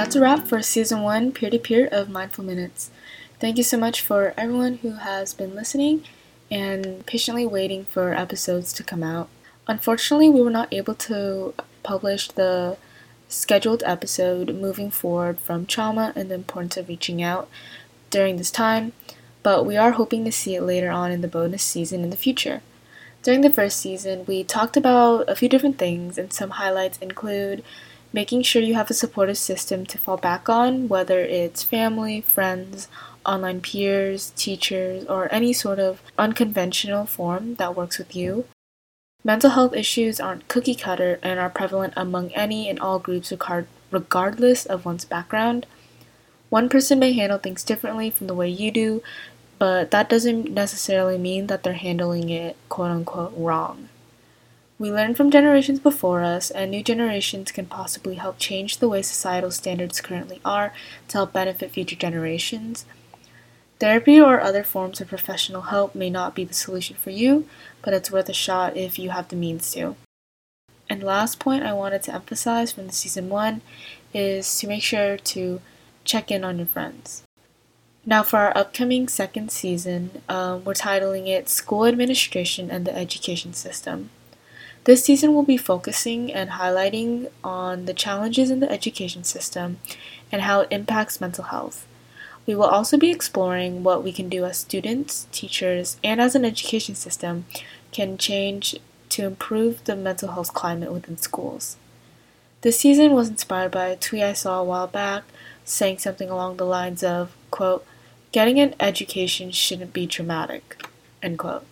that's a wrap for season one peer to peer of Mindful Minutes. Thank you so much for everyone who has been listening and patiently waiting for episodes to come out. Unfortunately, we were not able to publish the scheduled episode moving forward from trauma and the importance of reaching out during this time, but we are hoping to see it later on in the bonus season in the future. During the first season, we talked about a few different things, and some highlights include making sure you have a supportive system to fall back on, whether it's family, friends, online peers, teachers, or any sort of unconventional form that works with you. Mental health issues aren't cookie cutter and are prevalent among any and all groups regardless of one's background. One person may handle things differently from the way you do, but that doesn't necessarily mean that they're handling it quote unquote wrong. We learn from generations before us, and new generations can possibly help change the way societal standards currently are to help benefit future generations. Therapy or other forms of professional help may not be the solution for you, but it's worth a shot if you have the means to. And last point I wanted to emphasize from the season 1 is to make sure to check in on your friends. Now, for our upcoming second season, um, we're titling it School Administration and the Education System. This season will be focusing and highlighting on the challenges in the education system and how it impacts mental health. We will also be exploring what we can do as students, teachers, and as an education system can change to improve the mental health climate within schools. This season was inspired by a tweet I saw a while back saying something along the lines of, quote, getting an education shouldn't be traumatic, end quote.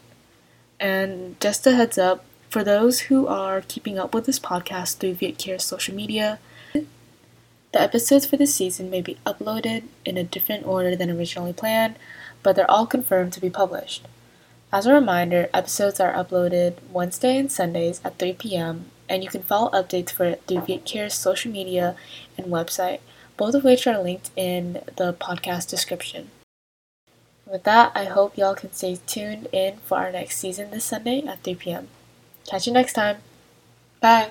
And just a heads up, for those who are keeping up with this podcast through VietCare's social media, the episodes for this season may be uploaded in a different order than originally planned, but they're all confirmed to be published. As a reminder, episodes are uploaded Wednesday and Sundays at 3 p.m., and you can follow updates for it through VietCare's social media and website, both of which are linked in the podcast description. With that, I hope y'all can stay tuned in for our next season this Sunday at 3 p.m. Catch you next time. Bye.